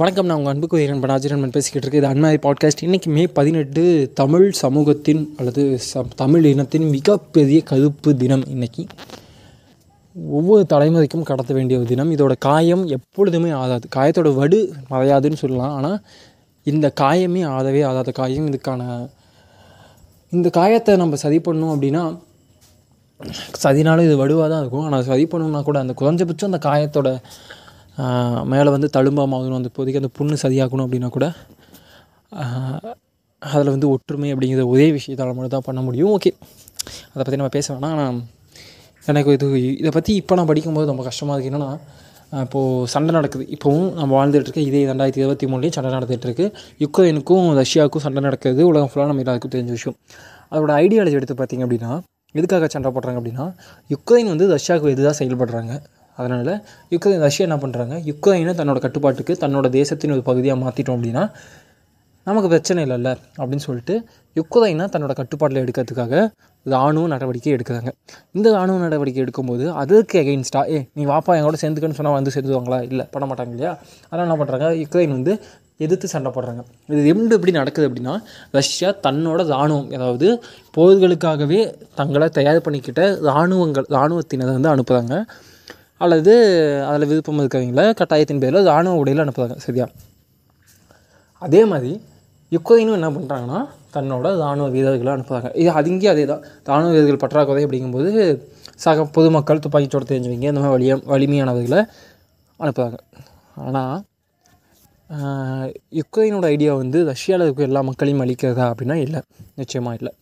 வணக்கம் நான் உங்கள் அன்புக்கு உயரன் பனாஜிரன் பேசிக்கிட்டு இருக்கு. இது அன்மாரி பாட்காஸ்ட் இன்றைக்கி மே பதினெட்டு தமிழ் சமூகத்தின் அல்லது ச தமிழ் இனத்தின் மிகப்பெரிய கருப்பு தினம் இன்றைக்கி ஒவ்வொரு தலைமுறைக்கும் கடத்த வேண்டிய ஒரு தினம். இதோட காயம் எப்பொழுதுமே ஆகாது. காயத்தோட வடு மறையாதுன்னு சொல்லலாம். ஆனால் இந்த காயமே ஆதவே ஆகாத காயம். இதுக்கான இந்த காயத்தை நம்ம சரி பண்ணோம் அப்படின்னா சதினாலும் இது வடுவாக தான் இருக்கும். ஆனால் சரி பண்ணணும்னா கூட அந்த குறைஞ்சபட்சம் அந்த காயத்தோட மேலே வந்து தழும்பாமாகணும் அந்த இப்போதைக்கு அந்த புண்ணு சரியாகணும் அப்படின்னா கூட அதில் வந்து ஒற்றுமை அப்படிங்கிற ஒரே விஷயத்தால் மட்டும் தான் பண்ண முடியும். ஓகே. அதை பற்றி நம்ம பேச வேணாம். ஆனால் எனக்கு இது இதை பற்றி இப்போ நான் படிக்கும்போது ரொம்ப கஷ்டமாக இருக்குது என்னென்னா இப்போது சண்டை நடக்குது. இப்போவும் நம்ம வாழ்ந்துட்டுருக்கு இதே ரெண்டாயிரத்தி இருபத்தி மூணுலேயும் சண்டை நடந்துகிட்ருக்கு யுக்ரைனுக்கும் ரஷ்யாவுக்கும் சண்டை நடக்கிறது உலகம் ஃபுல்லாக நம்ம எல்லாருக்கும் தெரிஞ்ச விஷயம். அதோட ஐடியாலஜி எடுத்து பார்த்திங்க அப்படின்னா எதுக்காக சண்டை போடுறாங்க அப்படின்னா யுக்ரைன் வந்து ரஷ்யாவுக்கு எதிராக செயல்படுறாங்க. அதனால் யுக்ரைன் ரஷ்யா என்ன பண்ணுறாங்க யுக்ரைனை தன்னோட கட்டுப்பாட்டுக்கு தன்னோட தேசத்தின் ஒரு பகுதியாக மாற்றிட்டோம் அப்படின்னா நமக்கு பிரச்சனை இல்லைல்ல அப்படின்னு சொல்லிட்டு யுக்ரைனை தன்னோட கட்டுப்பாட்டில் எடுக்கிறதுக்காக இராணுவ நடவடிக்கை எடுக்கிறாங்க. இந்த இராணுவ நடவடிக்கை எடுக்கும்போது அதுக்கு எகெயின்ஸ்டாக ஏ நீ வாப்பா என் கூட சேர்ந்துக்கன்னு சொன்னால் வந்து சேர்ந்துவாங்களா இல்லை பண்ண மாட்டாங்க இல்லையா? அதனால் என்ன பண்ணுறாங்க யுக்ரைன் வந்து எதிர்த்து சண்டை போடுறாங்க. இது எப்படி எப்படி நடக்குது அப்படின்னா ரஷ்யா தன்னோட இராணுவம் அதாவது போர்களுக்காகவே தங்களை தயார் பண்ணிக்கிட்ட இராணுவங்கள் இராணுவத்தினரை வந்து அனுப்புகிறாங்க அல்லது அதில் விருப்பம் இருக்கிறவங்கள கட்டாயத்தின் பேரில் இராணுவ உடையில் அனுப்புகிறாங்க சரியா? அதே மாதிரி யுக்ரைனும் என்ன பண்ணுறாங்கன்னா தன்னோட இராணுவ வீரர்களை அனுப்புகிறாங்க இது அதுங்கே அதே தான். இராணுவ வீரர்கள் பற்றாக்குறை அப்படிங்கும்போது சக பொதுமக்கள் துப்பாக்கிச்சோடு தெரிஞ்சவங்க இந்த மாதிரி வலிய வலிமையானவர்களை அனுப்புகிறாங்க ஆனால் யுக்ரைனோட ஐடியா வந்து ரஷ்யாவில் இருக்க எல்லா மக்களையும் அழிக்கிறதா அப்படின்னா இல்லை. நிச்சயமாக இல்லை.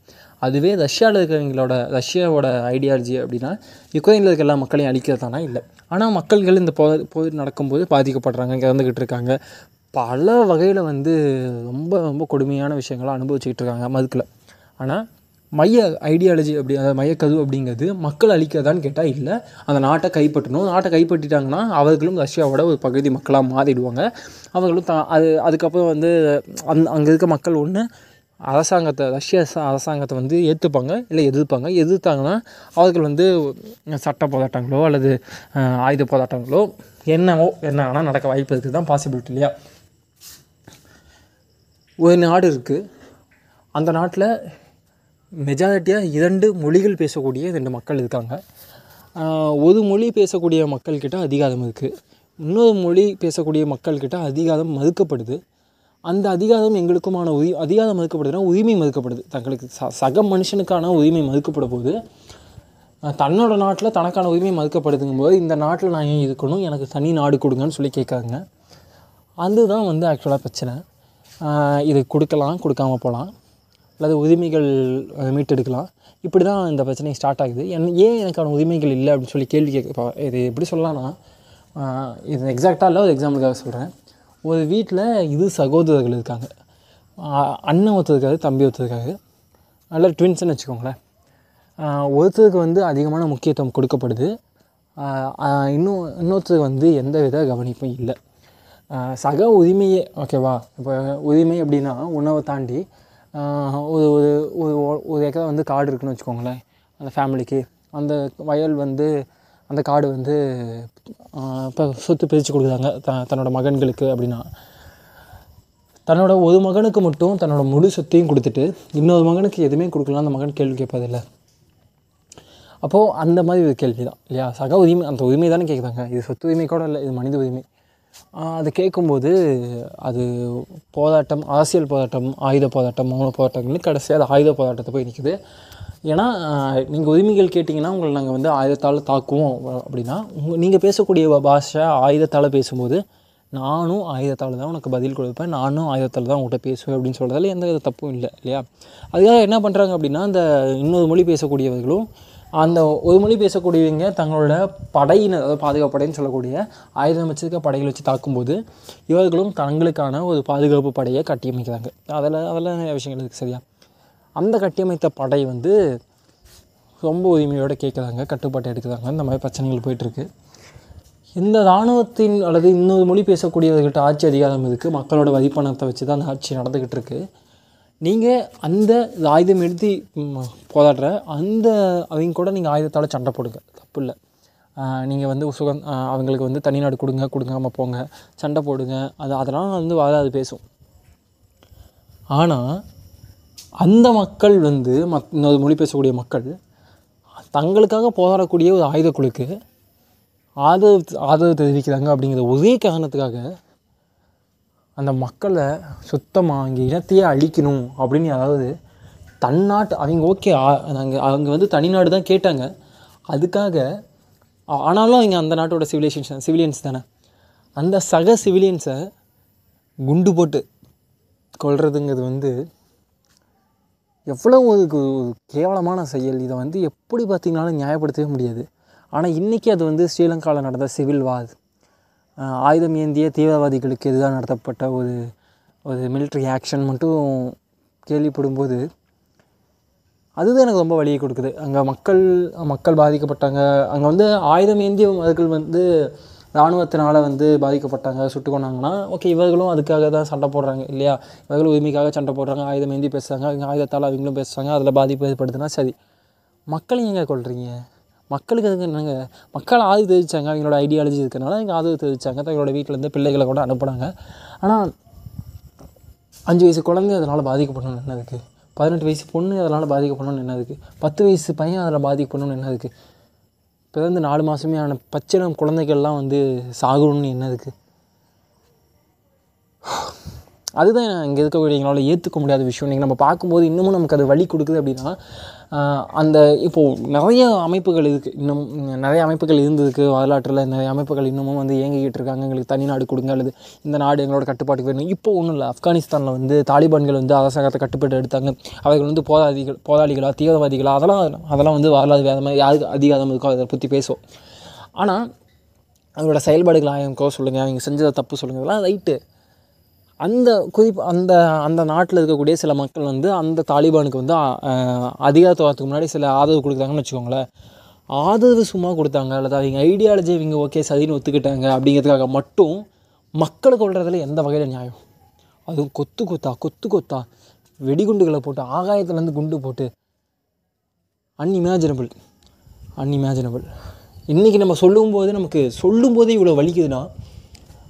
அதுவே ரஷ்யாவில் இருக்கிறவங்களோட ரஷ்யாவோட ஐடியாலஜி அப்படின்னா யுக்ரைனில் இருக்க எல்லா மக்களையும் அழிக்கிறதானா இல்லை. ஆனால் மக்கள்கள் இந்த போர் போர் நடக்கும்போது பாதிக்கப்படுறாங்க இறந்துக்கிட்டு இருக்காங்க. பல வகையில் வந்து ரொம்ப ரொம்ப கொடுமையான விஷயங்களை அனுபவிச்சுக்கிட்டு இருக்காங்க மதுக்கில். ஆனால் மைய ஐடியாலஜி அப்படி அதாவது மையக்கது அப்படிங்கிறது மக்கள் அழிக்கிறதான்னு கேட்டால் இல்லை. அந்த நாட்டை கைப்பற்றணும். நாட்டை கைப்பற்றிட்டாங்கன்னா அவர்களும் ரஷ்யாவோட ஒரு பகுதி மக்களாக மாறிடுவாங்க. அவர்களும் த அது அதுக்கப்புறம் வந்து அந் அங்கே இருக்க மக்கள் ஒன்று அரசாங்கத்தை ரஷ்ய அரசாங்கத்தை வந்து ஏற்றுப்பாங்க இல்லை எதிர்ப்பாங்க. எதிர்த்தாங்கன்னா அவர்கள் வந்து சட்ட போராட்டங்களோ அல்லது ஆயுத போராட்டங்களோ என்னவோ என்ன ஆனால் நடக்க வாய்ப்பு இருக்குது. தான் பாசிபிலிட்டி இல்லையா? ஒரு நாடு இருக்குது அந்த நாட்டில் மெஜாரிட்டியாக இரண்டு மொழிகள் பேசக்கூடிய ரெண்டு மக்கள் இருக்காங்க. ஒரு மொழி பேசக்கூடிய மக்கள்கிட்ட அதிகாரம் இருக்குது இன்னொரு மொழி பேசக்கூடிய மக்கள்கிட்ட அதிகாரம் மறுக்கப்படுது. அந்த அதிகாரம் எங்களுக்குமான உரி அதிகாரம் மறுக்கப்படுதுன்னா உரிமை மறுக்கப்படுது. தங்களுக்கு ச சக மனுஷனுக்கான உரிமை மறுக்கப்பட போது தன்னோட நாட்டில் தனக்கான உரிமை மறுக்கப்படுதுங்கும் போது இந்த நாட்டில் நான் ஏன் இருக்கணும்? எனக்கு தனி நாடு கொடுங்கன்னு சொல்லி கேட்காங்க. அதுதான் வந்து ஆக்சுவலாக பிரச்சனை. இது கொடுக்கலாம் கொடுக்காம போகலாம். அல்லது உரிமைகள் மீட்டெடுக்கலாம். இப்படி தான் இந்த பிரச்சனை ஸ்டார்ட் ஆகுது. என் ஏன் எனக்கான உரிமைகள் இல்லை அப்படின்னு சொல்லி கேள்வி கேட்க இது எப்படி சொல்லலாம்னா இது எக்ஸாக்டாக இல்லை ஒரு எக்ஸாம்பிளுக்காக சொல்கிறேன் ஒரு வீட்டில் இரு சகோதரர்கள் இருக்காங்க. அண்ணன் ஒருத்தர் இருக்காரு தம்பி ஒருத்தர் இருக்காரு. நல்ல ட்வின்ஸ்னு வச்சுக்கோங்களேன். ஒருத்தருக்கு வந்து அதிகமான முக்கியத்துவம் கொடுக்கப்படுது. இன்னும் இன்னொருத்தருக்கு வந்து எந்த வித கவனிப்பும் இல்லை. சக உரிமையே ஓகேவா? இப்போ உரிமை அப்படின்னா உணவை தாண்டி ஒரு ஒரு ஒரு ஒரு ஏக்கரை வந்து காடு இருக்குன்னு வச்சுக்கோங்களேன். அந்த ஃபேமிலிக்கு அந்த வயல் வந்து அந்த காடு வந்து இப்போ சொத்து பிரித்து கொடுக்குறாங்க த தன்னோட மகன்களுக்கு அப்படின்னா. தன்னோட ஒரு மகனுக்கு மட்டும் தன்னோட முழு சொத்தையும் கொடுத்துட்டு இன்னொரு மகனுக்கு எதுவுமே கொடுக்கலாம் அந்த மகன் கேள்வி கேட்பதில்லை அப்போது அந்த மாதிரி ஒரு கேள்வி தான் இல்லையா? சக உரிமை அந்த உரிமை தானே கேட்குறாங்க இது சொத்து உரிமை கூட இல்லை இது மனித உரிமை. அது கேட்கும்போது அது போராட்டம் அரசியல் போராட்டம் ஆயுத போராட்டம் மௌன போராட்டம்னு கடைசியாக அது ஆயுத போராட்டத்தை போய் நிற்குது ஏன்னா நீங்கள் உரிமைகள் கேட்டிங்கன்னா உங்களை நாங்கள் வந்து ஆயுதத்தால் தாக்குவோம் அப்படின்னா உங்கள் நீங்கள் பேசக்கூடிய பாஷை ஆயுதத்தால் பேசும்போது நானும் ஆயுதத்தால் தான் உனக்கு பதில் கொடுப்பேன் நானும் ஆயுதத்தால் தான் உங்கள்கிட்ட பேசுவேன் அப்படின்னு சொல்கிறதால எந்த வித தப்பும் இல்லை இல்லையா? அதுக்காக என்ன பண்ணுறாங்க அப்படின்னா அந்த இன்னொரு மொழி பேசக்கூடியவர்களும் அந்த ஒரு மொழி பேசக்கூடியவங்க தங்களோட படையினர் அதாவது பாதுகாப்படைன்னு சொல்லக்கூடிய ஆயுதம் வச்சிருக்க படைகள் வச்சு தாக்கும்போது இவர்களும் தங்களுக்கான ஒரு பாதுகாப்பு படையை கட்டியமைக்கிறாங்க. அதில் அதெல்லாம் நிறைய விஷயங்கள் இருக்குது சரியா? அந்த கட்டியமைத்த படை வந்து ரொம்ப உரிமையோடு கேட்குறாங்க கட்டுப்பாட்டை எடுக்கிறாங்க. இந்த மாதிரி பிரச்சனைகள் போயிட்டுருக்கு. இந்த இராணுவத்தின் அல்லது இன்னொரு மொழி பேசக்கூடியவர்கிட்ட ஆட்சி அதிகாரம் இருக்குது மக்களோட வரிப்பணத்தை வச்சு தான் அந்த ஆட்சி நடந்துக்கிட்டு இருக்குது நீங்கள் அந்த ஆயுதம் எடுத்து போராடுற அந்த அவங்க கூட நீங்கள் ஆயுதத்தால் சண்டை போடுங்க. தப்பு இல்லை. நீங்கள் வந்து சுகம் அவங்களுக்கு வந்து தனிநாடு கொடுங்க கொடுங்காமல் போங்க. சண்டை போடுங்க. அது அதெல்லாம் வந்து வாதாது பேசும். ஆனால் அந்த மக்கள் வந்து மத் இன்னொரு மொழி பேசக்கூடிய மக்கள் தங்களுக்காக போராடக்கூடிய ஒரு ஆயுதக்குழுக்கு ஆதரவு ஆதரவு தெரிவிக்கிறாங்க அப்படிங்கிற ஒரே காரணத்துக்காக அந்த மக்களை சுத்தமாக அங்கே இனத்தையே அழிக்கணும் அப்படின்னு அதாவது தன்னாட்டு அவங்க ஓகே நாங்கள் அவங்க வந்து தனிநாடு தான் கேட்டாங்க. அதுக்காக ஆனாலும் அவங்க அந்த நாட்டோட சிவிலைசேஷன் சிவிலியன்ஸ் தானே. அந்த சக சிவிலியன்ஸை குண்டு போட்டு கொல்றதுங்கிறது வந்து எவ்வளோ ஒரு கேவலமான செயல். இதை வந்து எப்படி பார்த்தீங்கனாலும் நியாயப்படுத்தவே முடியாது. ஆனால் இன்றைக்கி அது வந்து ஸ்ரீலங்காவில் நடந்த சிவில் வார். ஆயுதம் ஏந்திய தீவிரவாதிகளுக்கு எதிராக நடத்தப்பட்ட ஒரு ஒரு மிலிட்ரி ஆக்ஷன் மட்டும் கேள்விப்படும்போது அதுதான் எனக்கு ரொம்ப வழியை கொடுக்குது. அங்கே மக்கள் மக்கள் பாதிக்கப்பட்டாங்க. அங்கே வந்து ஆயுதம் ஏந்திய மக்கள் வந்து இராணுவத்தினால் வந்து பாதிக்கப்பட்டாங்க சுட்டு கொண்டாங்கன்னா ஓகே இவர்களும் அதுக்காக தான் சண்டை போடுறாங்க இல்லையா? இவர்களும் உரிமைக்காக சண்டை போடுறாங்க ஆயுதம் ஏந்தி பேசுகிறாங்க அவங்க ஆயுதத்தால் அவங்களும் பேசுகிறாங்க அதில் பாதிப்பு ஏற்படுதுன்னா சரி. மக்களையும் எங்கே கொள்றீங்க? மக்களுக்கு அதுக்கு என்னங்க? மக்கள் ஆதரவு தெரிவித்தாங்க அவங்களோட ஐடியாலஜி இருக்கிறனால எங்கள் ஆதரவு தெரிவித்தாங்க தங்களோட வீட்டிலேருந்து பிள்ளைகளை கூட அனுப்புனாங்க. ஆனால் அஞ்சு வயசு குழந்தை அதனால் பாதிக்கப்படணும்னு என்ன இருக்குது பதினெட்டு வயசு பொண்ணு அதனால் பாதிக்கப்படணும்னு என்ன இருக்குது பத்து வயசு பையன் அதில் பாதிக்கப்படணும்னு என்ன இருக்குது பிறந்து நாலு மாதமே ஆன பச்சிளம் குழந்தைகள்லாம் வந்து சாகணும்னு என்ன இருக்குது அதுதான் இங்கே இருக்கக்கூடிய எங்களால் ஏற்றுக்க முடியாத விஷயம். நீங்கள் நம்ம பார்க்கும்போது இன்னமும் நமக்கு அது வழி கொடுக்குது அப்படின்னா அந்த இப்போது நிறைய அமைப்புகள் இருக்குது இன்னும் நிறைய அமைப்புகள் இருந்ததுக்கு வரலாற்றில் நிறைய அமைப்புகள் இன்னமும் வந்து இயங்கிக்கிட்டு இருக்காங்க. எங்களுக்கு தனி நாடு கொடுங்க அல்லது இந்த நாடு எங்களோட கட்டுப்பாட்டுக்கு வேணும் இப்போ ஒன்றும் இல்லை. ஆப்கானிஸ்தானில் வந்து தாலிபான்கள் வந்து அரசாங்கத்தை கட்டுப்பாட்டு எடுத்தாங்க. அவர்கள் வந்து போராளிகள் போராளிகளா தீவிரவாதிகளாக அதெல்லாம் அதெல்லாம் வந்து வரலாறு வேறு மாதிரி யாருக்கு அதிகாரம் இருக்கோ அதை பற்றி பேசுவோம். ஆனால் அவங்களோட செயல்பாடுகள் ஆயம்க்கோ சொல்லுங்கள் அவங்க செஞ்சதை தப்பு சொல்லுங்கள் இதெல்லாம் ரைட்டு. அந்த குறிப்பு அந்த அந்த நாட்டில் இருக்கக்கூடிய சில மக்கள் வந்து அந்த தாலிபானுக்கு வந்து அஹ், வரத்துக்கு முன்னாடி சில ஆதரவு கொடுக்குறாங்கன்னு வச்சுக்கோங்களேன். ஆதரவு சும்மா கொடுத்தாங்க. அல்லது அவங்க ஐடியாலஜி இவங்க ஓகே சரின்னு ஒத்துக்கிட்டாங்க அப்படிங்கிறதுக்காக மட்டும் மக்களை கொள்றதுல எந்த வகையில் நியாயம்? அதுவும் கொத்து கொத்தா கொத்து கொத்தா வெடிகுண்டுகளை போட்டு ஆகாயத்துலேருந்து குண்டு போட்டு. அன்இமேஜினபிள் அன்இமேஜினபிள் இன்றைக்கி நம்ம சொல்லும்போது நமக்கு சொல்லும்போதே இவ்வளோ வலிக்குதுன்னா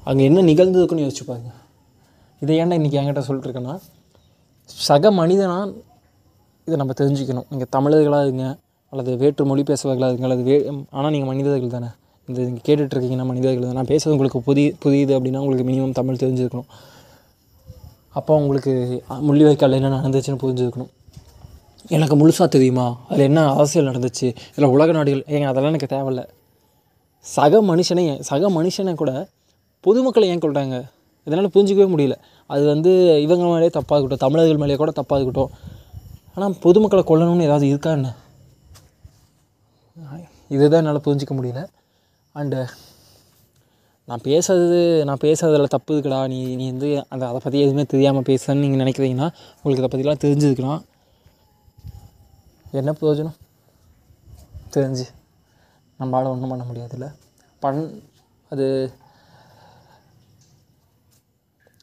அங்கே என்ன நிகழ்ந்ததுக்குன்னு யோசிச்சு பாருங்கள் இதை ஏன்டா இன்றைக்கி என்கிட்ட சொல்லிட்டுருக்கேன்னா சக மனிதனாக இதை நம்ம தெரிஞ்சுக்கணும். நீங்கள் தமிழர்களாக இருங்க அல்லது வேற்று மொழி பேசுபவர்களாக இருங்க அல்லது வே ஆனால் நீங்கள் மனிதர்கள் தானே. இந்த நீங்கள் கேட்டுட்ருக்கீங்கன்னா மனிதர்கள் தான். நான் பேசுறது உங்களுக்கு புதிய புதியது அப்படின்னா உங்களுக்கு மினிமம் தமிழ் தெரிஞ்சுருக்கணும். அப்போ உங்களுக்கு முள்ளிவாய்க்காலில் என்ன நடந்துச்சுன்னு புரிஞ்சுருக்கணும். எனக்கு முழுசாக தெரியுமா? அதில் என்ன அரசியல் நடந்துச்சு? இதில் உலக நாடுகள் ஏங்க அதெல்லாம் எனக்கு தேவையில்ல. சக மனுஷனை சக மனுஷனை கூட பொதுமக்களை ஏன் கொள்கிறாங்க இதனால் புரிஞ்சிக்கவே முடியல. அது வந்து இவங்க மேலேயே தப்பாக இருக்கட்டும் தமிழர்கள் மேலேயே கூட தப்பாக இருக்கட்டும் ஆனால் பொதுமக்களை கொல்லணும்னு ஏதாவது இருக்கா என்ன? இதுதான் என்னால் புரிஞ்சிக்க முடியல. அண்டு நான் பேசுறது நான் பேசுறதில் தப்பு இருக்குடா. நீ நீ வந்து அந்த அதை பற்றி எதுவுமே தெரியாமல் பேசுறேன்னு நீங்கள் நினைக்கிறீங்கன்னா உங்களுக்கு இதை பற்றிலாம் தெரிஞ்சுருக்கலாம். என்ன பிரயோஜனம்? தெரிஞ்சு. நம்மளால் ஒன்றும் பண்ண முடியாதுல்ல. பண் அது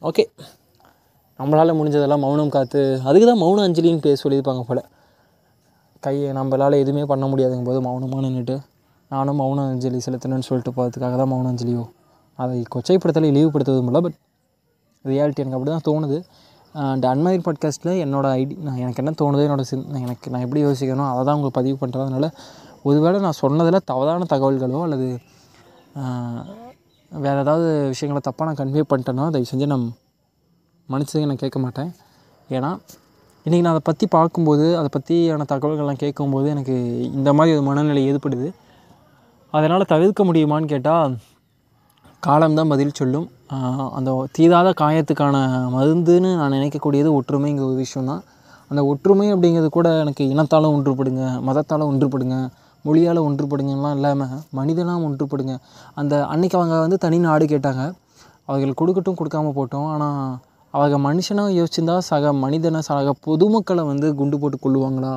ஓகே. நம்மளால் முடிஞ்சதெல்லாம் மௌனம் காத்து அதுக்கு தான் மௌன அஞ்சலின்னு பேர் சொல்லியிருப்பாங்க போல். கையை நம்மளால் எதுவுமே பண்ண முடியாதுங்கும் போது மௌனமாக நின்றுட்டு நானும் மௌன அஞ்சலி செலுத்தணும்னு சொல்லிட்டு போகிறதுக்காக தான் மௌன அஞ்சலியோ அதை கொச்சைப்படுத்தலை இழிவுபடுத்துவதும் இல்லை பட் ரியாலிட்டி எனக்கு அப்படி தான் தோணுது அண்ட் அன்மதிர் பாட்காஸ்ட்டில் என்னோடய ஐடி நான் எனக்கு என்ன தோணுதோ என்னோட சிந் எனக்கு நான் எப்படி யோசிக்கணும் அதை தான் உங்களுக்கு பதிவு பண்ணுறதுனால ஒருவேளை நான் சொன்னதில் தவறான தகவல்களோ அல்லது வேறு ஏதாவது விஷயங்களை தப்பாக நான் கன்வே பண்ணிட்டேன்னா தயவு செஞ்சு நான் மன்னிச்சுங்க நான் கேட்க மாட்டேன். ஏன்னா இன்றைக்கி நான் அதை பற்றி பார்க்கும்போது அதை பற்றியான தகவல்கள்லாம் கேட்கும்போது எனக்கு இந்த மாதிரி ஒரு மனநிலை ஏற்படுது. அதனால் தவிர்க்க முடியுமான்னு கேட்டால் காலம்தான் பதில் சொல்லும். அந்த தீராத காயத்துக்கான மருந்துன்னு நான் நினைக்கக்கூடியது ஒற்றுமைங்கிற ஒரு விஷயந்தான் அந்த ஒற்றுமை அப்படிங்கிறது கூட எனக்கு இனத்தால் ஒன்றுபடுங்க மதத்தால் ஒன்றுபடுங்க. மொழியால் ஒன்றுபடுங்கலாம் இல்லாமல் மனிதனாக ஒன்றுபடுங்க. அந்த அன்னைக்கு அவங்க வந்து தனி நாடு கேட்டாங்க. அவர்கள் கொடுக்கட்டும் கொடுக்காம போட்டோம். ஆனால் அவங்க மனுஷனாக யோசிச்சிருந்தா சக மனிதனை சக பொதுமக்களை வந்து குண்டு போட்டு கொள்ளுவாங்களா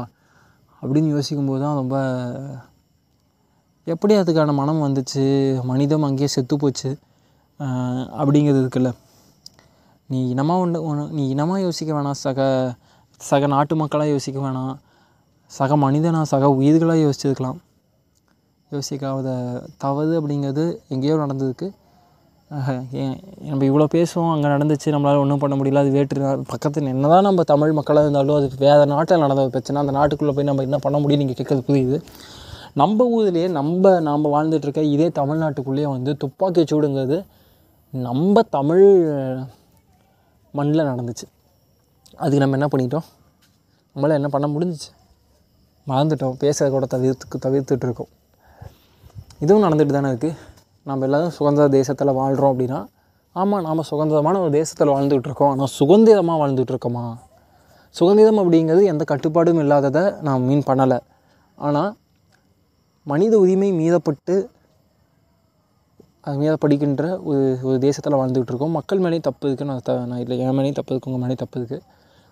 அப்படின்னு யோசிக்கும்போது தான் ரொம்ப எப்படி அதுக்கான மனம் வந்துச்சு? மனிதம் அங்கேயே செத்து போச்சு. அப்படிங்கிறது இருக்குல்ல நீ இனமாக ஒன்று ஒன்று நீ இனமாக யோசிக்க வேணாம். சக சக நாட்டு மக்களாக யோசிக்க வேணாம். சக மனிதனாக சக உயிர்களாக யோசிச்சிருக்கலாம். யோசிக்காத தவறு அப்படிங்கிறது எங்கேயோ நடந்திருக்கு நம்ம இவ்வளோ பேசுவோம் அங்கே நடந்துச்சு நம்மளால் ஒன்றும் பண்ண முடியல அது வேற்று பக்கத்தில் என்ன தான் நம்ம தமிழ் மக்களாக இருந்தாலும் அது வேறு நாட்டில் நடந்த ஒரு பிரச்சனை அந்த நாட்டுக்குள்ளே போய் நம்ம என்ன பண்ண முடியும் நீங்கள் கேட்கறது புரியுது. நம்ம ஊர்லேயே நம்ம நாம் வாழ்ந்துட்டுருக்க இதே தமிழ்நாட்டுக்குள்ளேயே வந்து துப்பாக்கி சூடுங்கிறது நம்ம தமிழ் மண்ணில் நடந்துச்சு. அதுக்கு நம்ம என்ன பண்ணிட்டோம்? நம்மளால் என்ன பண்ண முடிஞ்சிச்சு? மறந்துட்டோம். பேசுறத கூட தவிர்த்து தவிர்த்துட்டு இருக்கோம் இதுவும் நடந்துட்டு தானே இருக்குது நம்ம எல்லோரும் சுதந்திர தேசத்தில் வாழ்கிறோம் அப்படின்னா ஆமாம் நாம் சுதந்திரமான ஒரு தேசத்தில் வாழ்ந்துக்கிட்டு இருக்கோம் ஆனால் சுதந்திரமாக வாழ்ந்துட்டு இருக்கோமா சுதந்திரம் அப்படிங்கிறது எந்த கட்டுப்பாடும் இல்லாததை நான் மீன் பண்ணலை. ஆனால் மனித உரிமை மீறப்பட்டு அது மீறப்படுகின்ற ஒரு ஒரு தேசத்தில் வாழ்ந்துகிட்டு இருக்கோம் மக்கள் மேலேயும் தப்பு இருக்குது நான் த நான் இல்லை என் மேலேயும் தப்பு இருக்குது உங்கள் மேலேயும் தப்பு இருக்குது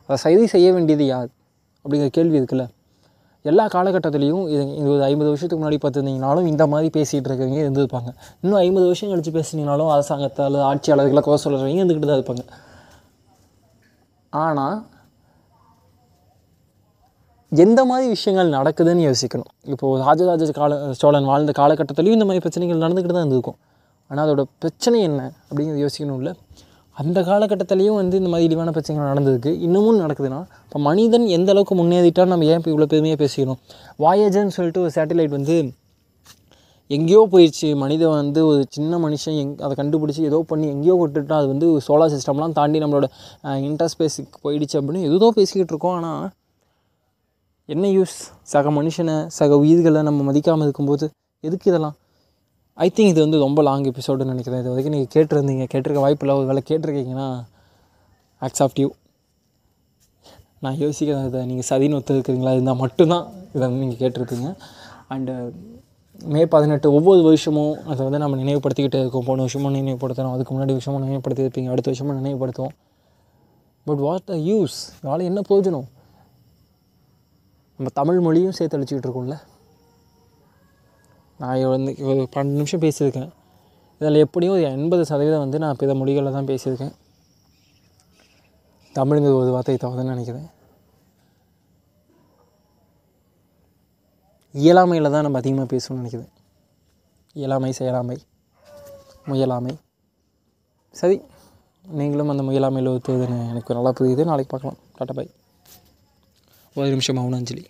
அதை சரி செய்ய வேண்டியது யார்? அப்படிங்கிற கேள்வி இருக்குல்ல? எல்லா காலகட்டத்துலேயும் இது இது ஒரு ஐம்பது வருஷத்துக்கு முன்னாடி பார்த்துருந்தீங்கனாலும் இந்த மாதிரி பேசிகிட்டு இருக்கிறவங்க இருந்திருப்பாங்க. இன்னும் ஐம்பது வருஷம் கழித்து பேசுனீங்கனாலும் அரசாங்கத்தால் ஆட்சியாளர்களை குறை சொல்கிறவங்க இருந்துக்கிட்டு தான் இருப்பாங்க. ஆனால் எந்த மாதிரி விஷயங்கள் நடக்குதுன்னு யோசிக்கணும். இப்போது ராஜராஜ கால சோழன் வாழ்ந்த காலகட்டத்துலேயும் இந்த மாதிரி பிரச்சனைகள் நடந்துக்கிட்டு தான் இருந்திருக்கும். ஆனால் அதோட பிரச்சனை என்ன அப்படிங்கிறத இல்லை அந்த காலகட்டத்திலையும் வந்து இந்த மாதிரி இழிவான பிரச்சனைகள் நடந்ததுக்கு இன்னமும் நடக்குதுன்னா இப்போ மனிதன் எந்த அளவுக்கு முன்னேறிட்டா நம்ம ஏன் இப்போ இவ்வளோ பெருமையாக பேசிக்கணும் வாயேஜர்னு சொல்லிட்டு ஒரு சேட்டலைட் வந்து எங்கேயோ போயிடுச்சு மனிதன் வந்து ஒரு சின்ன மனுஷன் எங் அதை கண்டுபிடிச்சி ஏதோ பண்ணி எங்கேயோ விட்டுட்டா அது வந்து சோலார் சிஸ்டம்லாம் தாண்டி நம்மளோட இன்டர்ஸ்பேஸுக்கு போயிடுச்சு அப்படின்னு ஏதோ பேசிக்கிட்டு இருக்கோம். ஆனால் என்ன யூஸ் சக மனுஷனை சக உயிர்களை நம்ம மதிக்காமல் இருக்கும்போது எதுக்கு இதெல்லாம்? ஐ திங்க் இது வந்து ரொம்ப லாங் எபிசோடுன்னு நினைக்கிறேன். இது வரைக்கும் நீங்கள் கேட்டிருந்தீங்க கேட்டிருக்க வாய்ப்பு இல்லை. ஒரு வேலை கேட்டிருக்கீங்கன்னா ஆக்ஸ் ஆஃப் டியூ நான் இதை நீங்கள் சதின்னு ஒத்துருக்கிறீங்களா? இருந்தால் மட்டும்தான் இதை வந்து நீங்கள் கேட்டிருப்பீங்க. அண்டு மே பதினெட்டு ஒவ்வொரு வருஷமும் அதை வந்து நம்ம நினைவுபடுத்திக்கிட்டே இருக்கோம். போன வருஷமும் நினைவுபடுத்தணும் அதுக்கு முன்னாடி வருஷமும் நினைவுபடுத்தியிருப்பீங்க. அடுத்த வருஷமும் நினைவுபடுத்துவோம். பட் வாட் த யூஸ் நாளை என்ன பிரயோஜனம்? நம்ம தமிழ் மொழியும் சேர்த்து அழிச்சிக்கிட்டு இருக்கோம்ல. நான் வந்து ஒரு பன்னெண்டு நிமிஷம் பேசியிருக்கேன். இதில் எப்படியும் ஒரு எண்பது சதவீதம் வந்து நான் பிற மொழிகளில் தான் பேசியிருக்கேன். தமிழுங்கிறது ஒரு வார்த்தை தவறுன்னு நினைக்கிறேன். இயலாமையில் தான் நம்ம அதிகமாக பேசணும்னு நினைக்கிறேன். இயலாமை செயலாமை முயலாமை. சரி நீங்களும் அந்த முயலாமையில் ஒத்துவதுன்னு எனக்கு நல்லா புரியுது. நாளைக்கு பார்க்கலாம். Tata bye. ஒரு நிமிஷம் மௌனாஞ்சலி